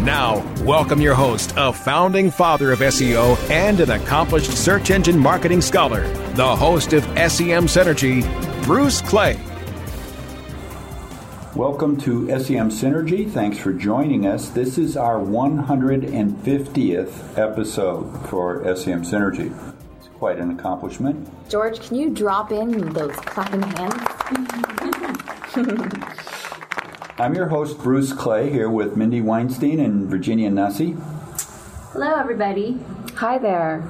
Now, welcome your host, a founding father of SEO and an accomplished search engine marketing scholar, the host of SEM Synergy, Bruce Clay. Welcome to SEM Synergy. Thanks for joining us. This is our 150th episode for SEM Synergy. It's quite an accomplishment. George, can you drop in those clapping hands? I'm your host, Bruce Clay, here with Mindy Weinstein and Virginia Nussey. Hello, everybody. Hi there.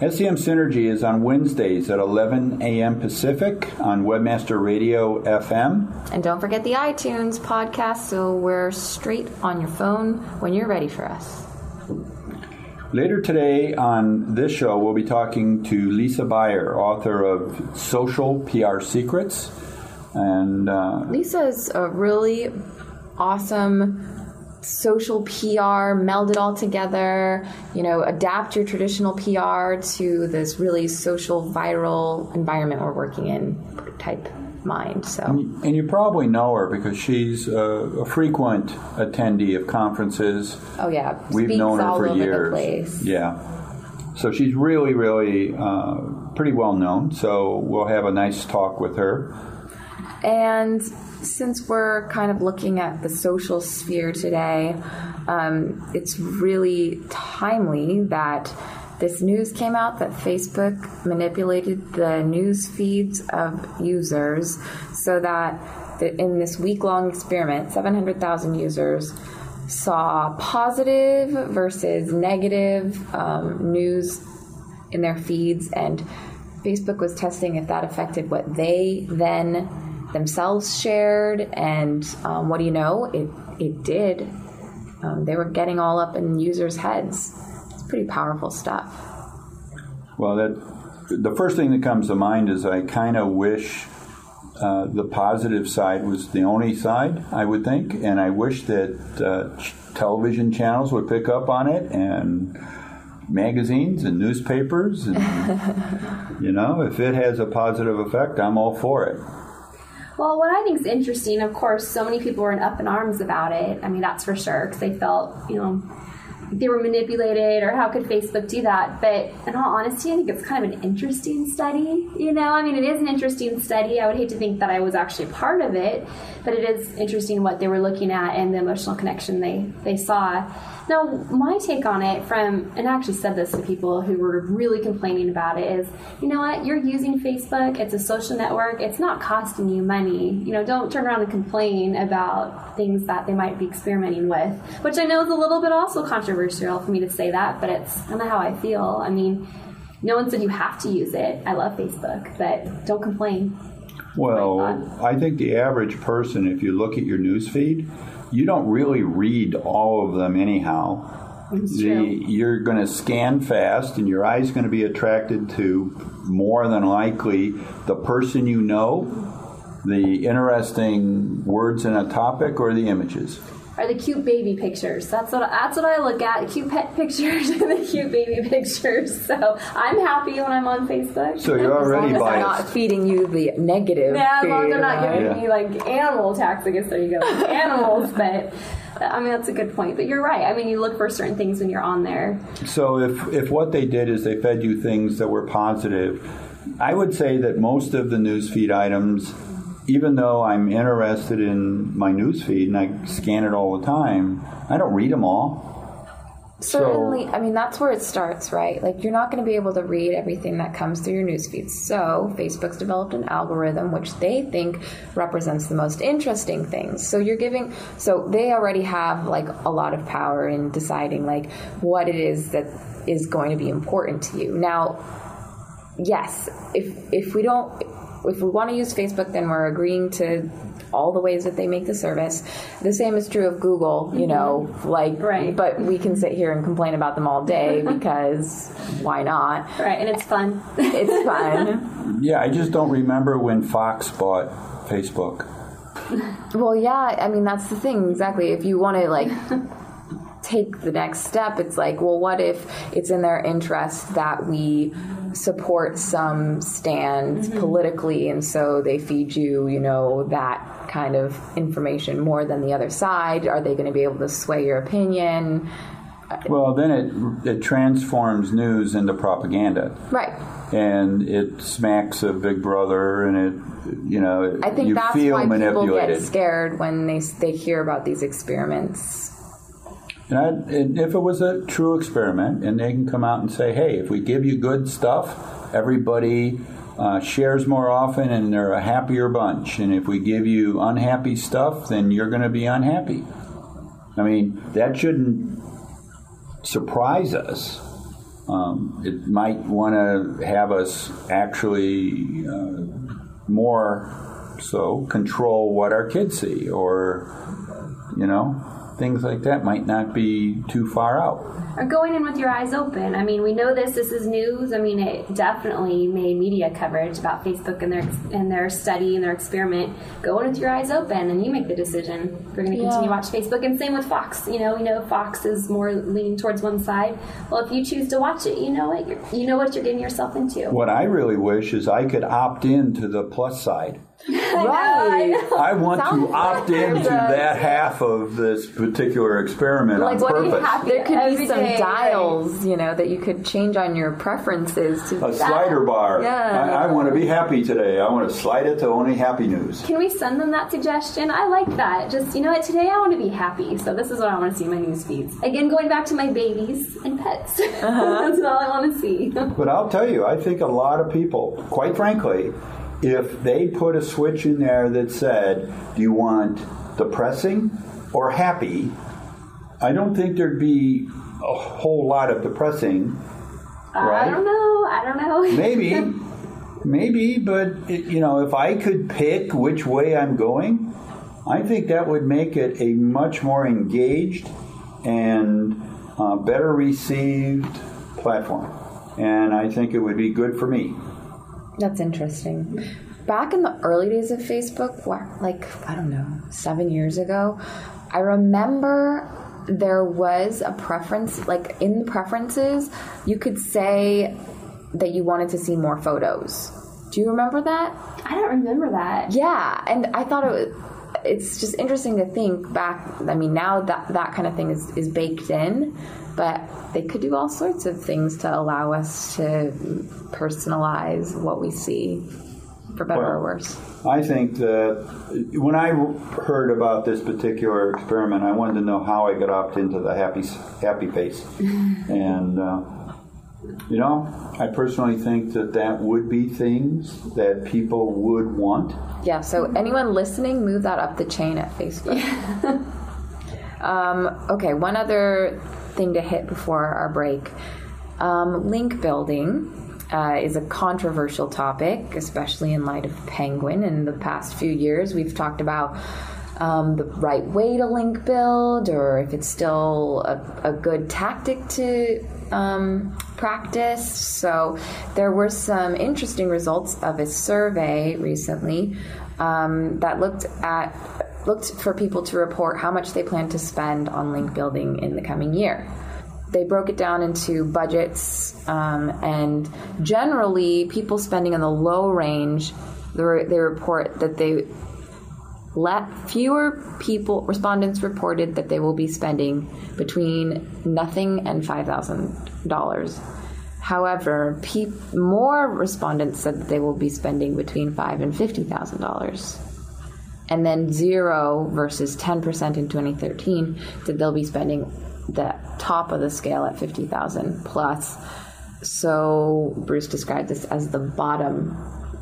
SEM Synergy is on Wednesdays at 11 a.m. Pacific on Webmaster Radio FM. And don't forget the iTunes podcast so we're straight on your phone when you're ready for us. Later today on this show, we'll be talking to Lisa Buyer, author of Social PR Secrets. And uh, Lisa is a really awesome social PR, meld it all together, you know, adapt your traditional PR to this really social, viral environment we're working in type mind. So, and you probably know her because she's a, a frequent attendee of conferences. Oh yeah, we've Speaks known her for years. Yeah, so she's really, really uh, pretty well known. So we'll have a nice talk with her. And since we're kind of looking at the social sphere today, um, it's really timely that this news came out that Facebook manipulated the news feeds of users so that in this week long experiment, 700,000 users saw positive versus negative um, news in their feeds, and Facebook was testing if that affected what they then themselves shared. And um, what do you know? It it did. Um, they were getting all up in users' heads. It's pretty powerful stuff. Well, that the first thing that comes to mind is I kind of wish uh, the positive side was the only side. I would think, and I wish that uh, ch- television channels would pick up on it and magazines and newspapers and you know if it has a positive effect i'm all for it Well, what I think is interesting, of course, so many people were in up in arms about it. I mean, that's for sure, because they felt, you know, they were manipulated, or how could Facebook do that? But in all honesty, I think it's kind of an interesting study. You know, I mean, it is an interesting study. I would hate to think that I was actually part of it, but it is interesting what they were looking at and the emotional connection they they saw. Now, my take on it from, and I actually said this to people who were really complaining about it, is you know what? You're using Facebook, it's a social network, it's not costing you money. You know, don't turn around and complain about things that they might be experimenting with, which I know is a little bit also controversial for me to say that, but it's kind of how I feel. I mean, no one said you have to use it. I love Facebook, but don't complain. well uh, i think the average person if you look at your news feed you don't really read all of them anyhow. The, you're going to scan fast and your eye's going to be attracted to more than likely the person you know the interesting words in a topic or the images Are the cute baby pictures? That's what that's what I look at. Cute pet pictures and the cute baby pictures. So I'm happy when I'm on Facebook. so you're As long already as they're biased not feeding you the negative. Yeah, as long as they're not giving me like animal attacks, I guess there you go. Animals, but I mean that's a good point. But you're right. I mean you look for certain things when you're on there. So if if what they did is they fed you things that were positive, I would say that most of the newsfeed items, even though I'm interested in my newsfeed and I scan it all the time, I don't read them all. Certainly, I mean that's where it starts, right? Like you're not going to be able to read everything that comes through your newsfeed. So Facebook's developed an algorithm which they think represents the most interesting things. So you're giving, so they already have like a lot of power in deciding like what it is that is going to be important to you. Now, yes, if if we don't, if we want to use Facebook, then we're agreeing to all the ways that they make the service. The same is true of Google, you mm-hmm. know, like, Right. but we can sit here and complain about them all day because why not? Right, and it's fun. It's fun. Yeah, I just don't remember when Fox bought Facebook. Well, yeah, I mean, that's the thing, exactly. If you want to, like, take the next step, it's like, well, what if it's in their interest that we support some stand mm-hmm. politically, and so they feed you, you know, that kind of information more than the other side? Are they going to be able to sway your opinion? Well, then it it transforms news into propaganda, Right. and it smacks of Big Brother, and it you know I think you that's feel why people get scared when they they hear about these experiments. And, I, and if it was a true experiment, and they can come out and say, hey, if we give you good stuff, everybody uh, shares more often and they're a happier bunch. And if we give you unhappy stuff, then you're going to be unhappy. I mean, that shouldn't surprise us. Um, it might want to have us actually uh, more so control what our kids see or, you know, things like that might not be too far out. or going in with your eyes open. I mean, we know this. This is news. I mean, it definitely made media coverage about Facebook and their and their study and their experiment. Go in with your eyes open, and you make the decision. If you're going to continue to watch Facebook, and same with Fox. You know, we know Fox is more leaning towards one side. Well, if you choose to watch it, you know it. You're, you know what you're getting yourself into. What I really wish is I could opt in to the plus side. Right. I want Sounds to opt into that half of this particular experiment Like on what purpose. have? There could be some day, dials, you know, that you could change on your preferences to a slider bar. Yeah. I, I want to be happy today. I want to slide it to only happy news. Can we send them that suggestion? I like that. Just you know what? Today I want to be happy, so this is what I want to see in my news feeds. Again, going back to my babies and pets. Uh-huh. That's all I want to see. But I'll tell you, I think a lot of people, quite frankly, if they put a switch in there that said, do you want depressing or happy? I don't think there'd be a whole lot of depressing. I Right. don't know. I don't know. Maybe, maybe, but it, you know, if I could pick which way I'm going, I think that would make it a much more engaged and uh, better received platform. And I think it would be good for me. That's interesting. Back in the early days of Facebook, like, I don't know, seven years ago, I remember there was a preference, like, in the preferences, you could say that you wanted to see more photos. Do you remember that? I don't remember that. Yeah, and I thought it was. It's just interesting to think back. I mean, now that that kind of thing is, is baked in, but they could do all sorts of things to allow us to personalize what we see, for better or worse. I think that when I heard about this particular experiment, I wanted to know how I could opt into the happy happy face, and uh, you know, I personally think that that would be things that people would want. Yeah. So anyone listening, move that up the chain at Facebook. um, okay. One other thing to hit before our break: um, link building. Uh, is a controversial topic, especially in light of Penguin. In the past few years, we've talked about um, the right way to link build, or if it's still a, a good tactic to um, practice. So, there were some interesting results of a survey recently um, that looked at looked for people to report how much they plan to spend on link building in the coming year they broke it down into budgets um, and generally people spending in the low range they report that they let fewer people respondents reported that they will be spending between nothing and $5000 however pe- more respondents said that they will be spending between five and $50000 and then zero versus 10% in 2013 that they'll be spending the top of the scale at 50,000 plus. So Bruce described this as the bottom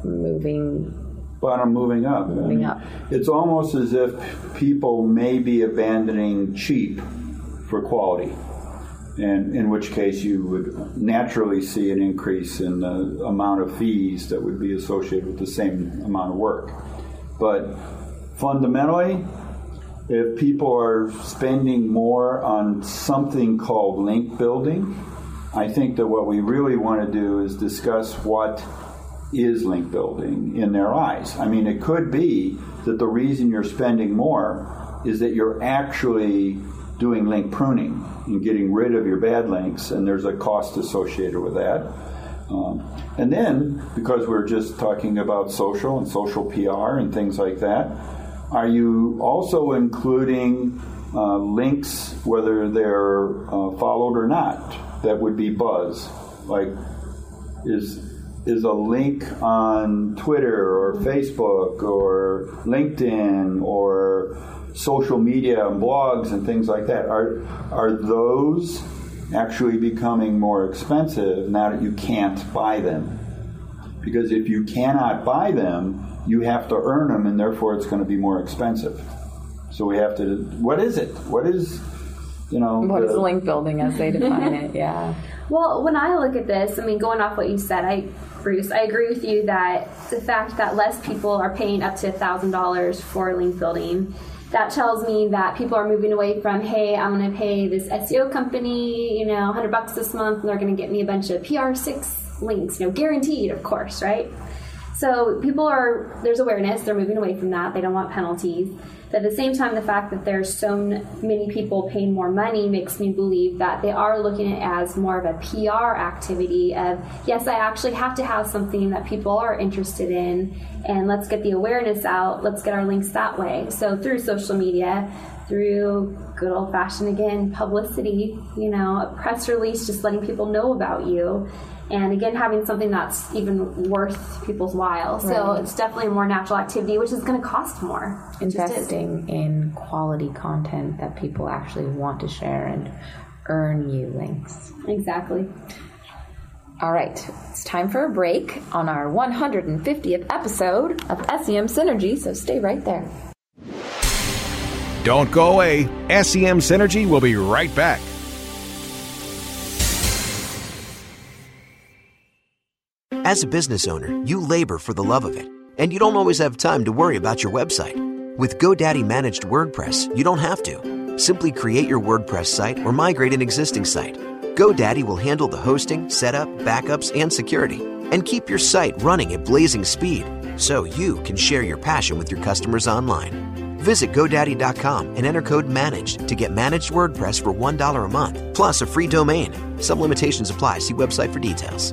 moving Bottom moving up. Moving up. It's almost as if people may be abandoning cheap for quality. And in which case you would naturally see an increase in the amount of fees that would be associated with the same amount of work. But fundamentally, if people are spending more on something called link building, I think that what we really want to do is discuss what is link building in their eyes. I mean, it could be that the reason you're spending more is that you're actually doing link pruning and getting rid of your bad links, and there's a cost associated with that. Um, and then, because we're just talking about social and social PR and things like that, are you also including uh, links, whether they're uh, followed or not, that would be buzz? Like, is is a link on Twitter or Facebook or LinkedIn or social media and blogs and things like that. Are are those actually becoming more expensive now that you can't buy them? Because if you cannot buy them you have to earn them and therefore it's going to be more expensive. So we have to what is it? What is you know what the, is link building as they define it? Yeah. Well when i look at this i mean going off what you said i bruce i agree with you that the fact that less people are paying up to $1000 for link building that tells me that people are moving away from, hey, I'm going to pay this SEO company, you know, 100 bucks this month, and they're going to get me a bunch of PR6 links, you know, guaranteed, of course, right? So people are, there's awareness, they're moving away from that, they don't want penalties. But at the same time, the fact that there's so many people paying more money makes me believe that they are looking at it as more of a PR activity of, yes, I actually have to have something that people are interested in, and let's get the awareness out, let's get our links that way. So through social media, through good old fashioned, again, publicity, you know, a press release, just letting people know about you and again having something that's even worth people's while. So right. it's definitely a more natural activity which is going to cost more. Investing in quality content that people actually want to share and earn you links. Exactly. All right it's time for a break on our 150th episode of sem synergy so stay right there. Don't go away. Sem synergy will be right back As a business owner, you labor for the love of it, and you don't always have time to worry about your website. With GoDaddy Managed WordPress, you don't have to. Simply create your WordPress site or migrate an existing site. GoDaddy will handle the hosting, setup, backups, and security, and keep your site running at blazing speed so you can share your passion with your customers online. Visit GoDaddy.com and enter code MANAGED to get managed WordPress for $1 a month, plus a free domain. Some limitations apply. See website for details.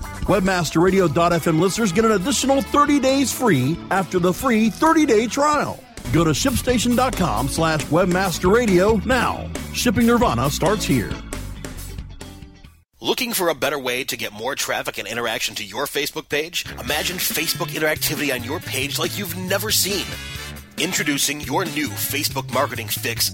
WebmasterRadio.fm listeners get an additional 30 days free after the free 30-day trial. Go to shipstation.com slash webmasterradio now. Shipping Nirvana starts here. Looking for a better way to get more traffic and interaction to your Facebook page? Imagine Facebook interactivity on your page like you've never seen. Introducing your new Facebook marketing fix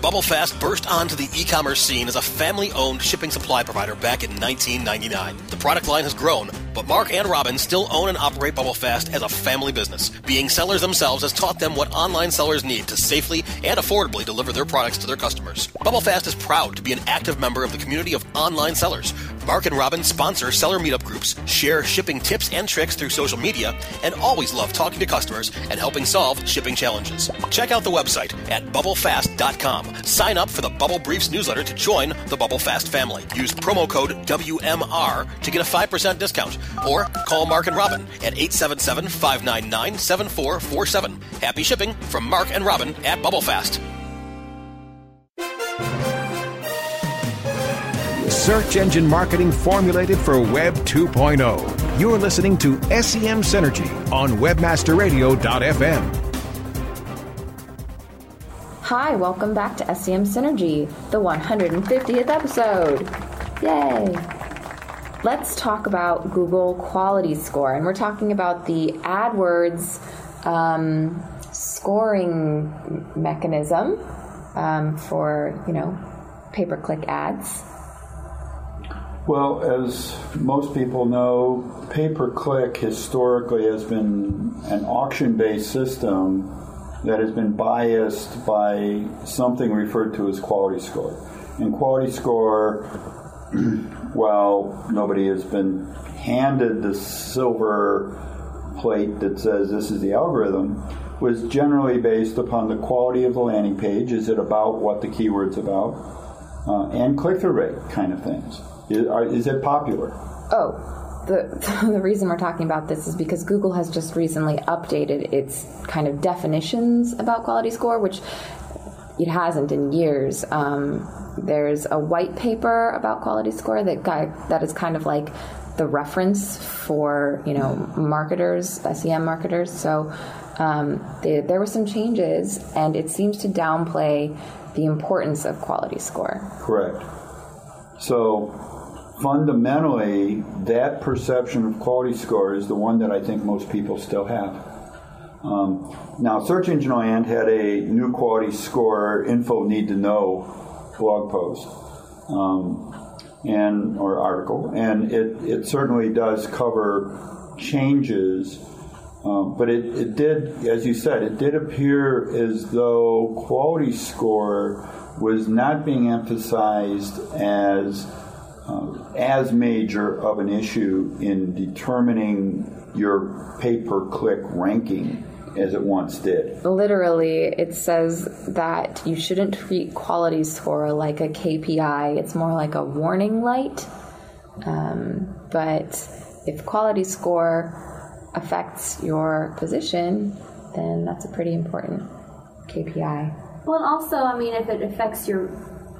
BubbleFast burst onto the e-commerce scene as a family-owned shipping supply provider back in 1999. The product line has grown, but Mark and Robin still own and operate BubbleFast as a family business. Being sellers themselves has taught them what online sellers need to safely and affordably deliver their products to their customers. BubbleFast is proud to be an active member of the community of online sellers. Mark and Robin sponsor seller meetup groups, share shipping tips and tricks through social media, and always love talking to customers and helping solve shipping challenges. Check out the website at bubblefast.com. Sign up for the Bubble Briefs newsletter to join the Bubble Fast family. Use promo code WMR to get a 5% discount or call Mark and Robin at 877 599 7447. Happy shipping from Mark and Robin at BubbleFast. search engine marketing formulated for Web 2.0. You're listening to SEM Synergy on WebmasterRadio.fm. Hi, welcome back to SEM Synergy, the 150th episode. Yay! Let's talk about Google Quality Score, and we're talking about the AdWords um, scoring mechanism um, for you know pay-per-click ads. Well, as most people know, pay-per-click historically has been an auction-based system that has been biased by something referred to as quality score. And quality score, while nobody has been handed the silver plate that says this is the algorithm, was generally based upon the quality of the landing page. Is it about what the keyword's about? Uh, and click through rate kind of things. Is, are, is it popular? Oh, the, the reason we're talking about this is because Google has just recently updated its kind of definitions about quality score, which it hasn't in years. Um, there's a white paper about quality score that guy, that is kind of like the reference for you know marketers, SEM marketers. So um, they, there were some changes, and it seems to downplay the importance of quality score. Correct. So fundamentally, that perception of quality score is the one that I think most people still have. Um, now, Search Engine Land had a new quality score info need to know blog post um, and or article, and it, it certainly does cover changes. Um, but it, it did, as you said, it did appear as though quality score was not being emphasized as uh, as major of an issue in determining your pay per click ranking as it once did. Literally, it says that you shouldn't treat quality score like a KPI, it's more like a warning light. Um, but if quality score affects your position, then that's a pretty important KPI. Well, and also, I mean, if it affects your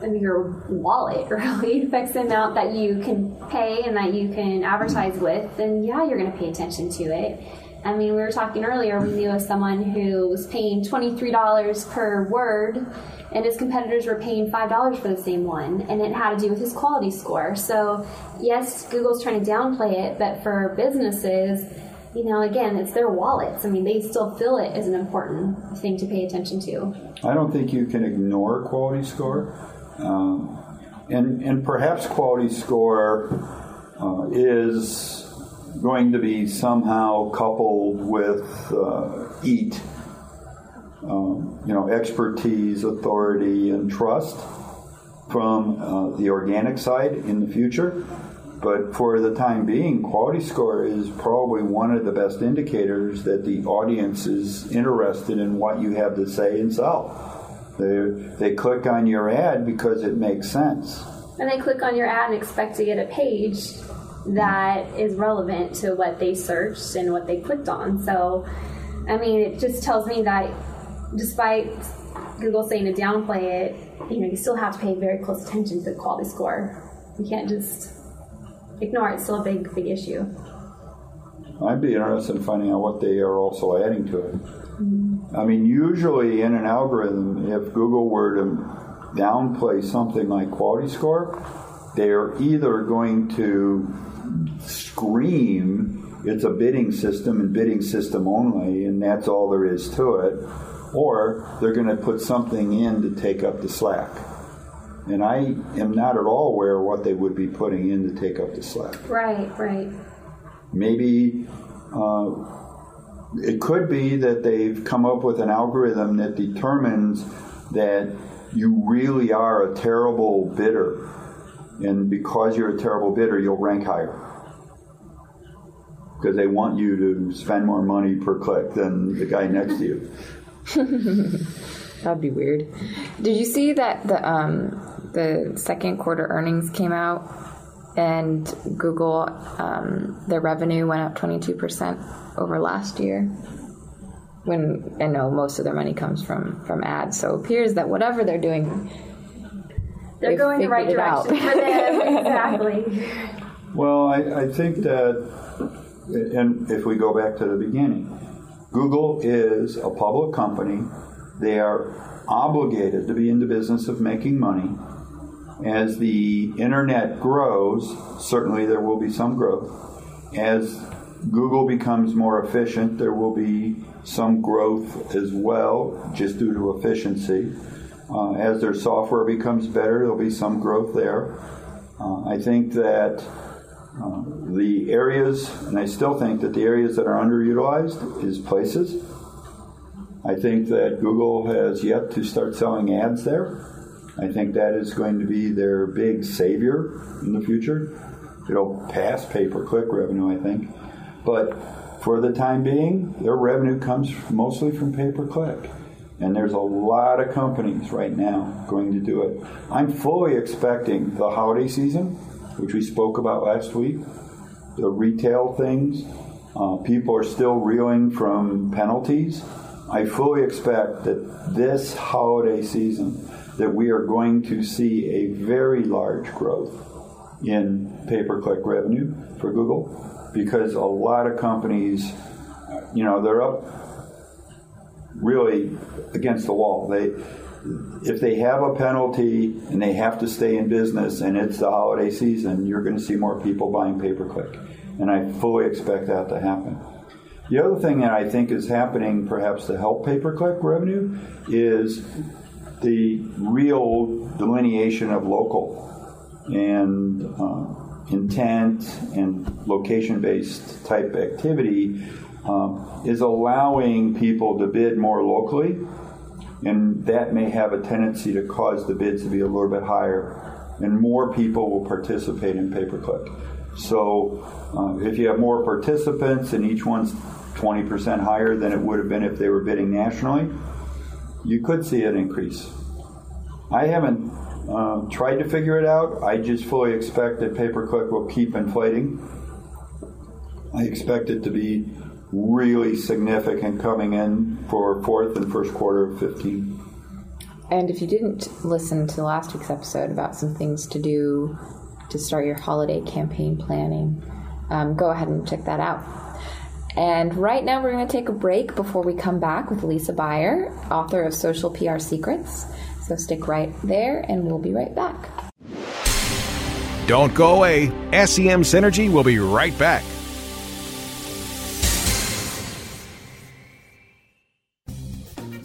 your wallet really affects the amount that you can pay and that you can advertise with, then yeah, you're going to pay attention to it. I mean, we were talking earlier, we knew of someone who was paying $23 per word, and his competitors were paying $5 for the same one, and it had to do with his quality score. So, yes, Google's trying to downplay it, but for businesses, you know, again, it's their wallets. I mean, they still feel it as an important thing to pay attention to. I don't think you can ignore quality score. Um, and, and perhaps quality score uh, is going to be somehow coupled with uh, EAT, um, you know, expertise, authority, and trust from uh, the organic side in the future. But for the time being, quality score is probably one of the best indicators that the audience is interested in what you have to say and sell. They, they click on your ad because it makes sense. And they click on your ad and expect to get a page that is relevant to what they searched and what they clicked on. So, I mean, it just tells me that despite Google saying to downplay it, you know, you still have to pay very close attention to the quality score. You can't just ignore it. It's still a big, big issue. I'd be interested in finding out what they are also adding to it. Mm-hmm. I mean, usually in an algorithm, if Google were to downplay something like quality score, they're either going to scream it's a bidding system and bidding system only, and that's all there is to it, or they're going to put something in to take up the slack. And I am not at all aware what they would be putting in to take up the slack. Right, right. Maybe uh, it could be that they've come up with an algorithm that determines that you really are a terrible bidder and because you're a terrible bidder, you'll rank higher. Because they want you to spend more money per click than the guy next to you. That'd be weird. Did you see that the um, the second quarter earnings came out and Google um, their revenue went up twenty two percent over last year? When I know most of their money comes from from ads, so it appears that whatever they're doing they're going the right figured it out. direction for them. exactly. Well, I, I think that, and if we go back to the beginning, Google is a public company. They are obligated to be in the business of making money. As the internet grows, certainly there will be some growth. As Google becomes more efficient, there will be some growth as well, just due to efficiency. Uh, as their software becomes better, there'll be some growth there. Uh, I think that uh, the areas, and I still think that the areas that are underutilized is places. I think that Google has yet to start selling ads there. I think that is going to be their big savior in the future. It'll pass pay per click revenue, I think. But for the time being, their revenue comes mostly from pay per click. And there's a lot of companies right now going to do it. I'm fully expecting the holiday season, which we spoke about last week, the retail things. Uh, people are still reeling from penalties. I fully expect that this holiday season that we are going to see a very large growth in pay-per-click revenue for Google because a lot of companies, you know, they're up really against the wall. They if they have a penalty and they have to stay in business and it's the holiday season, you're going to see more people buying pay-per-click. And I fully expect that to happen. The other thing that I think is happening perhaps to help pay-per-click revenue is the real delineation of local and uh, intent and location-based type activity um, is allowing people to bid more locally, and that may have a tendency to cause the bids to be a little bit higher, and more people will participate in pay-per-click. So, uh, if you have more participants and each one's 20% higher than it would have been if they were bidding nationally, you could see an increase. I haven't uh, tried to figure it out. I just fully expect that pay-per-click will keep inflating. I expect it to be really significant coming in for fourth and first quarter of 15. And if you didn't listen to last week's episode about some things to do to start your holiday campaign planning, um, go ahead and check that out. And right now, we're going to take a break before we come back with Lisa Buyer, author of Social PR Secrets. So stick right there, and we'll be right back. Don't go away. SEM Synergy will be right back.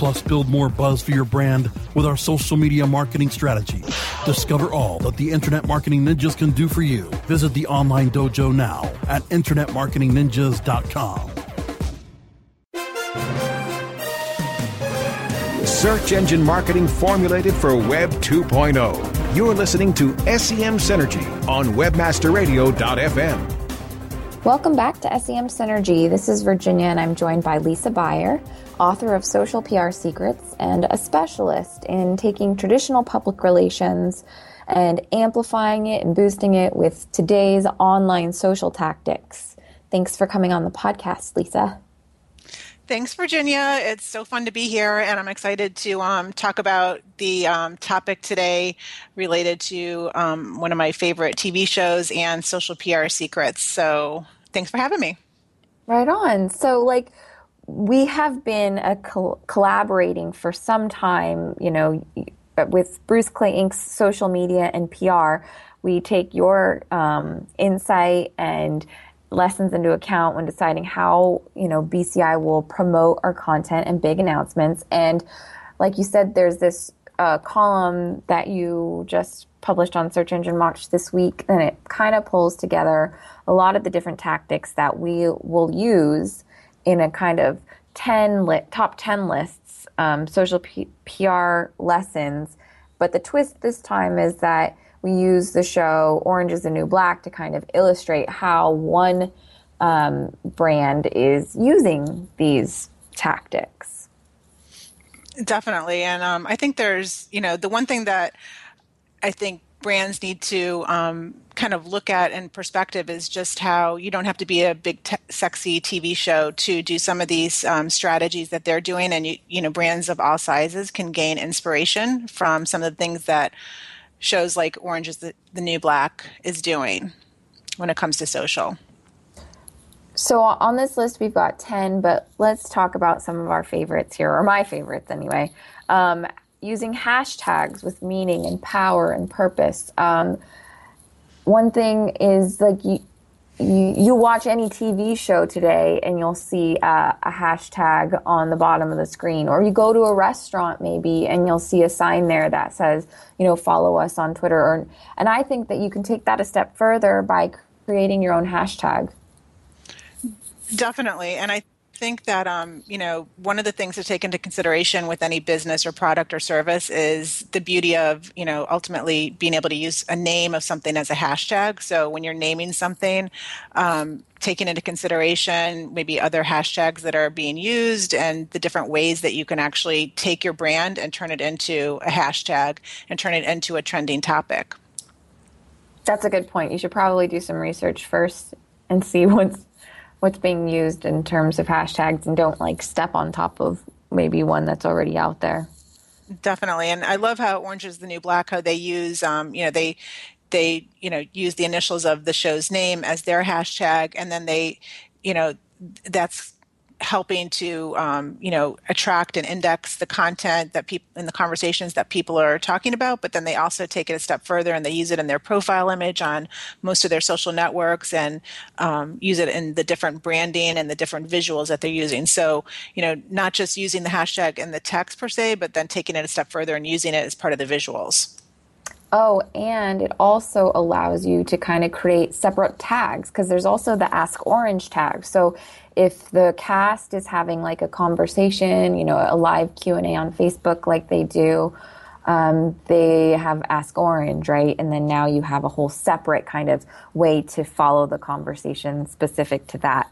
Plus, build more buzz for your brand with our social media marketing strategy. Discover all that the Internet Marketing Ninjas can do for you. Visit the online dojo now at InternetMarketingNinjas.com. Search engine marketing formulated for Web 2.0. You're listening to SEM Synergy on WebmasterRadio.fm. Welcome back to SEM Synergy. This is Virginia, and I'm joined by Lisa Buyer, author of Social PR Secrets and a specialist in taking traditional public relations and amplifying it and boosting it with today's online social tactics. Thanks for coming on the podcast, Lisa. Thanks, Virginia. It's so fun to be here, and I'm excited to um, talk about the um, topic today related to um, one of my favorite TV shows and social PR secrets. So, thanks for having me. Right on. So, like, we have been col- collaborating for some time, you know, with Bruce Clay Inc.'s social media and PR. We take your um, insight and lessons into account when deciding how you know BCI will promote our content and big announcements. And like you said, there's this uh, column that you just published on Search Engine Watch this week, and it kind of pulls together a lot of the different tactics that we will use in a kind of 10 li- top 10 lists, um, social P- PR lessons. But the twist this time is that we use the show Orange is the New Black to kind of illustrate how one um, brand is using these tactics. Definitely. And um, I think there's, you know, the one thing that I think brands need to um, kind of look at in perspective is just how you don't have to be a big te- sexy tv show to do some of these um, strategies that they're doing and you, you know brands of all sizes can gain inspiration from some of the things that shows like Orange is the, the New Black is doing when it comes to social. So on this list, we've got 10, but let's talk about some of our favorites here, or my favorites anyway. Um, using hashtags with meaning and power and purpose. Um, one thing is like you, you, watch any TV show today and you'll see a, a, hashtag on the bottom of the screen, or you go to a restaurant maybe and you'll see a sign there that says, you know, follow us on Twitter. Or, and I think that you can take that a step further by creating your own hashtag. Definitely. And I think that um, you know one of the things to take into consideration with any business or product or service is the beauty of you know ultimately being able to use a name of something as a hashtag. So when you're naming something, um, taking into consideration maybe other hashtags that are being used and the different ways that you can actually take your brand and turn it into a hashtag and turn it into a trending topic. That's a good point. You should probably do some research first and see what's what's being used in terms of hashtags and don't like step on top of maybe one that's already out there. Definitely, and I love how Orange is the New Black. How they use, um, you know, they they you know use the initials of the show's name as their hashtag, and then they, you know, that's helping to um, you know attract and index the content that people in the conversations that people are talking about but then they also take it a step further and they use it in their profile image on most of their social networks and um, use it in the different branding and the different visuals that they're using. So you know not just using the hashtag in the text per se but then taking it a step further and using it as part of the visuals Oh, and it also allows you to kind of create separate tags because there's also the Ask Orange tag. So if the cast is having like a conversation, you know, a live Q&A on Facebook like they do, um, they have Ask Orange, right? And then now you have a whole separate kind of way to follow the conversation specific to that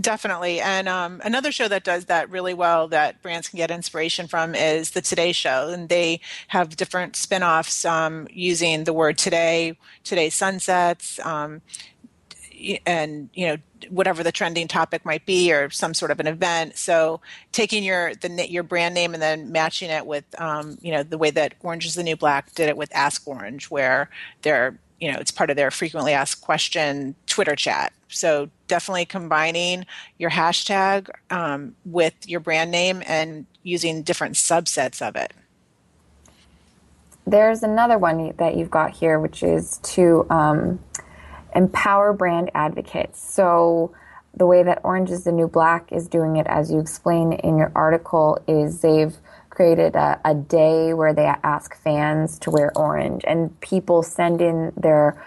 Definitely. And um, another show that does that really well that brands can get inspiration from is the Today Show. And they have different spin offs um, using the word today, today sunsets, um, and, you know, whatever the trending topic might be or some sort of an event. So taking your the your brand name and then matching it with, um, you know, the way that Orange is the New Black did it with Ask Orange, where they're you know it's part of their frequently asked question Twitter chat. So definitely combining your hashtag um, with your brand name and using different subsets of it. There's another one that you've got here, which is to um, empower brand advocates. So the way that Orange is the New Black is doing it, as you explain in your article, is they've created a, a day where they ask fans to wear orange, and people send in their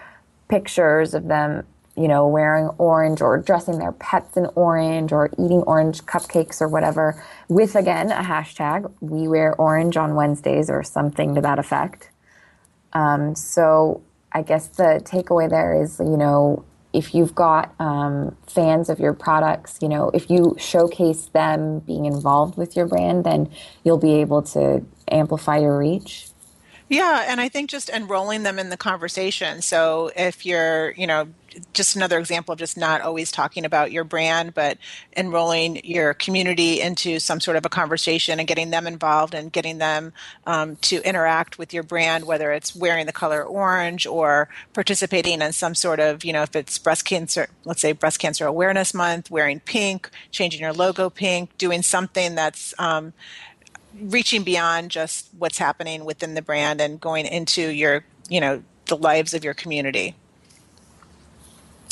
pictures of them you know, wearing orange or dressing their pets in orange or eating orange cupcakes or whatever with again a hashtag, we wear orange on Wednesdays or something to that effect. Um, so I guess the takeaway there is, you know, if you've got um, fans of your products, you know, if you showcase them being involved with your brand, then you'll be able to amplify your reach. Yeah, and I think just enrolling them in the conversation. So if you're, you know, just another example of just not always talking about your brand, but enrolling your community into some sort of a conversation and getting them involved and getting them um, to interact with your brand, whether it's wearing the color orange or participating in some sort of, you know, if it's breast cancer, let's say breast cancer awareness month, wearing pink, changing your logo pink, doing something that's um, reaching beyond just what's happening within the brand and going into your, you know, the lives of your community.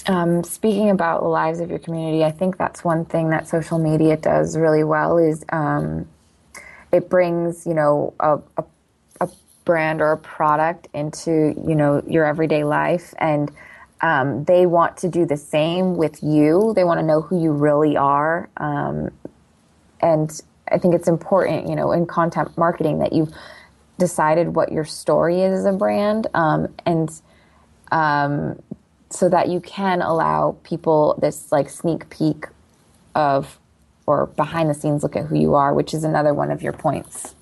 Um, speaking about the lives of your community, I think that's one thing that social media does really well is um, it brings you know a, a, a, brand or a product into you know your everyday life, and um, they want to do the same with you. They want to know who you really are, um, and I think it's important you know in content marketing that you've decided what your story is as a brand, um, and um, so that you can allow people this like sneak peek of or behind the scenes look at who you are, which is another one of your points.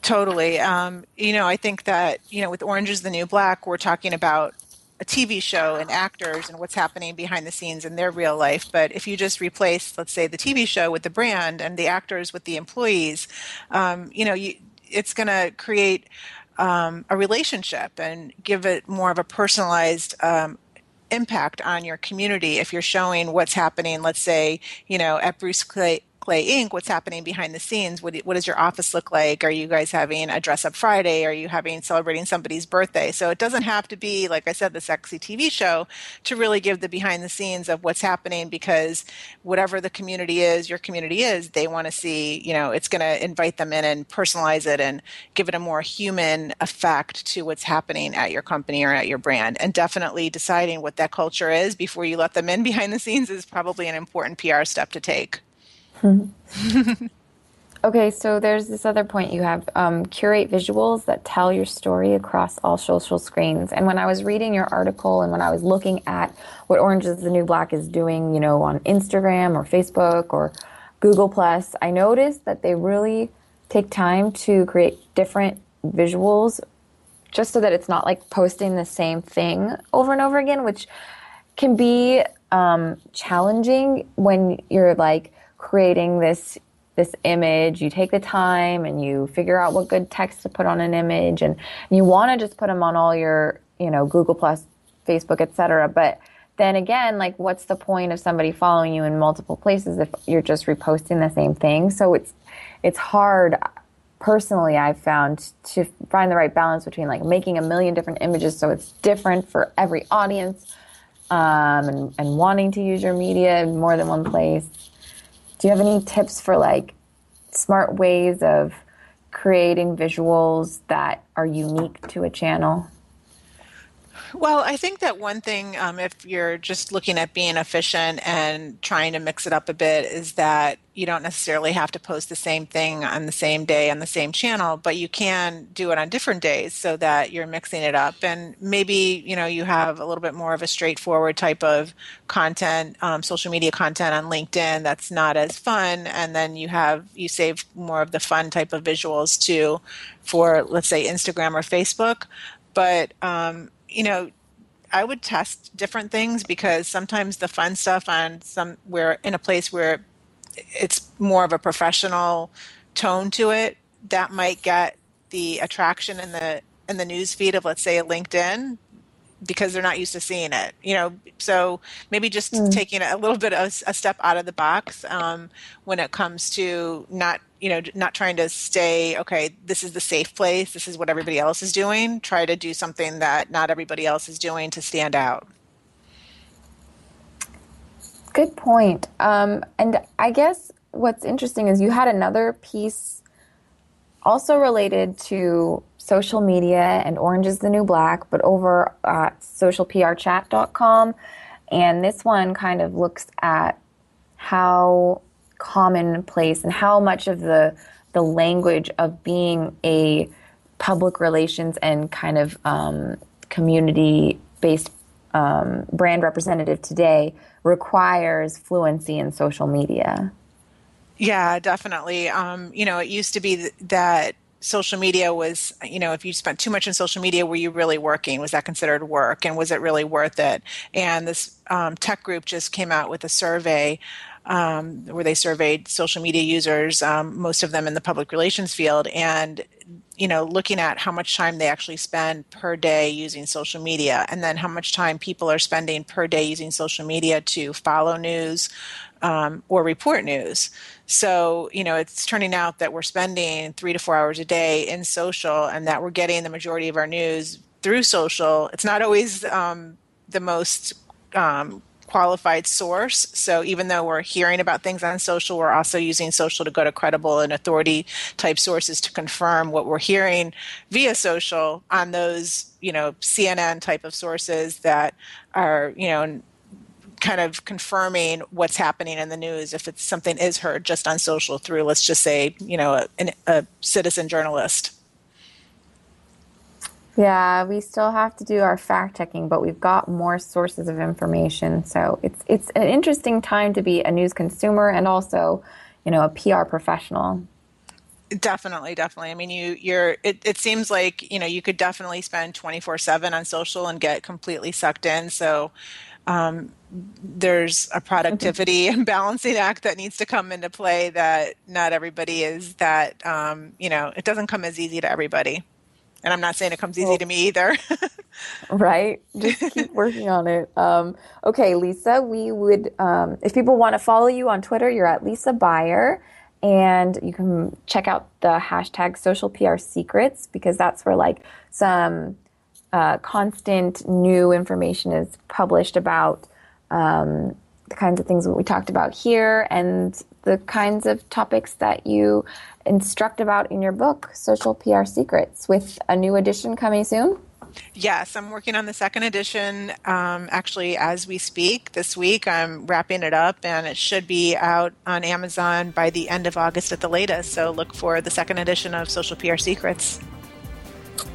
Totally. Um, you know, I think that, you know, with Orange is the New Black, we're talking about a TV show and actors and what's happening behind the scenes in their real life. But if you just replace, let's say, the TV show with the brand and the actors with the employees, um, you know, you, it's going to create um, a relationship and give it more of a personalized um, impact on your community if you're showing what's happening, let's say, you know, at Bruce Clay, Clay Inc., what's happening behind the scenes? What, what does your office look like? Are you guys having a dress up Friday? Are you having celebrating somebody's birthday? So it doesn't have to be, like I said, the sexy TV show to really give the behind the scenes of what's happening because whatever the community is, your community is, they want to see, you know, it's going to invite them in and personalize it and give it a more human effect to what's happening at your company or at your brand. And definitely deciding what that culture is before you let them in behind the scenes is probably an important PR step to take. okay, so there's this other point you have um, curate visuals that tell your story across all social screens. And when I was reading your article and when I was looking at what Orange is the New Black is doing, you know, on Instagram or Facebook or Google Plus, I noticed that they really take time to create different visuals just so that it's not like posting the same thing over and over again, which can be um, challenging when you're like creating this this image. You take the time and you figure out what good text to put on an image and you want to just put them on all your you know google plus facebook etc but then again like what's the point of somebody following you in multiple places if you're just reposting the same thing? So it's it's hard personally i've found to find the right balance between like making a million different images so it's different for every audience um, and, and wanting to use your media in more than one place do you have any tips for like smart ways of creating visuals that are unique to a channel? Well, I think that one thing, um, if you're just looking at being efficient and trying to mix it up a bit, is that you don't necessarily have to post the same thing on the same day on the same channel, but you can do it on different days so that you're mixing it up. And maybe, you know, you have a little bit more of a straightforward type of content, um, social media content on LinkedIn that's not as fun. And then you have, you save more of the fun type of visuals too for, let's say, Instagram or Facebook. But, um, you know, I would test different things because sometimes the fun stuff on some where in a place where it's more of a professional tone to it, that might get the attraction in the in the news feed of let's say a LinkedIn because they're not used to seeing it you know? So maybe just mm. taking a little bit of a step out of the box um, when it comes to not you know not trying to stay okay this is the safe place this is what everybody else is doing. Try to do something that not everybody else is doing to stand out. Good point. Um, and i guess what's interesting is you had another piece also related to social media and Orange is the New Black, but over at socialprchat.com. And this one kind of looks at how commonplace and how much of the the language of being a public relations and kind of um, community based um, brand representative today requires fluency in social media. Yeah, definitely. Um, you know, it used to be th- that social media was, you know, if you spent too much in social media, were you really working? Was that considered work? And was it really worth it? And this um, tech group just came out with a survey um, where they surveyed social media users, um, most of them in the public relations field, and you know, looking at how much time they actually spend per day using social media, and then how much time people are spending per day using social media to follow news um, or report news. So, you know, it's turning out that we're spending three to four hours a day in social and that we're getting the majority of our news through social. It's not always um, the most um, qualified source. So even though we're hearing about things on social, we're also using social to go to credible and authority type sources to confirm what we're hearing via social on those, you know, CNN type of sources that are, you know, kind of confirming what's happening in the news if it's something is heard just on social through let's just say you know a, a citizen journalist yeah, we still have to do our fact checking, but we've got more sources of information. So it's it's an interesting time to be a news consumer and also, you know, a PR professional. Definitely, definitely. I mean, you you're it, it seems like, you know, you could definitely spend 24/7 on social and get completely sucked in. So, um, there's a productivity and balancing act that needs to come into play that not everybody is that um, you know it doesn't come as easy to everybody and I'm not saying it comes easy well, to me either. right. Just keep working on it. Um, okay, Lisa, we would, um, if people want to follow you on Twitter, you're at Lisa Buyer. And you can check out the hashtag social PR secrets because that's where like some uh, constant new information is published about um, the kinds of things that we talked about here and the kinds of topics that you instruct about in your book, Social PR Secrets, with a new edition coming soon? Yes, I'm working on the second edition um, actually as we speak. This week I'm wrapping it up and it should be out on Amazon by the end of August at the latest. So look for the second edition of Social PR Secrets.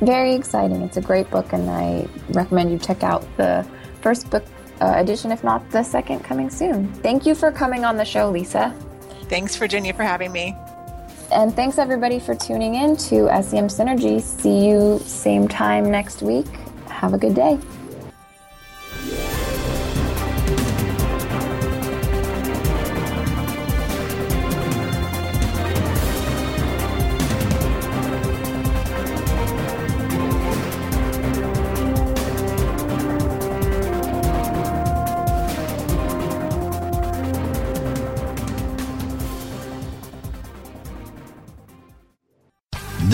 Very exciting. It's a great book and I recommend you check out the first book uh, edition, if not the second, coming soon. Thank you for coming on the show, Lisa. Thanks, Virginia, for having me. And thanks everybody for tuning in to SEM Synergy. See you same time next week. Have a good day.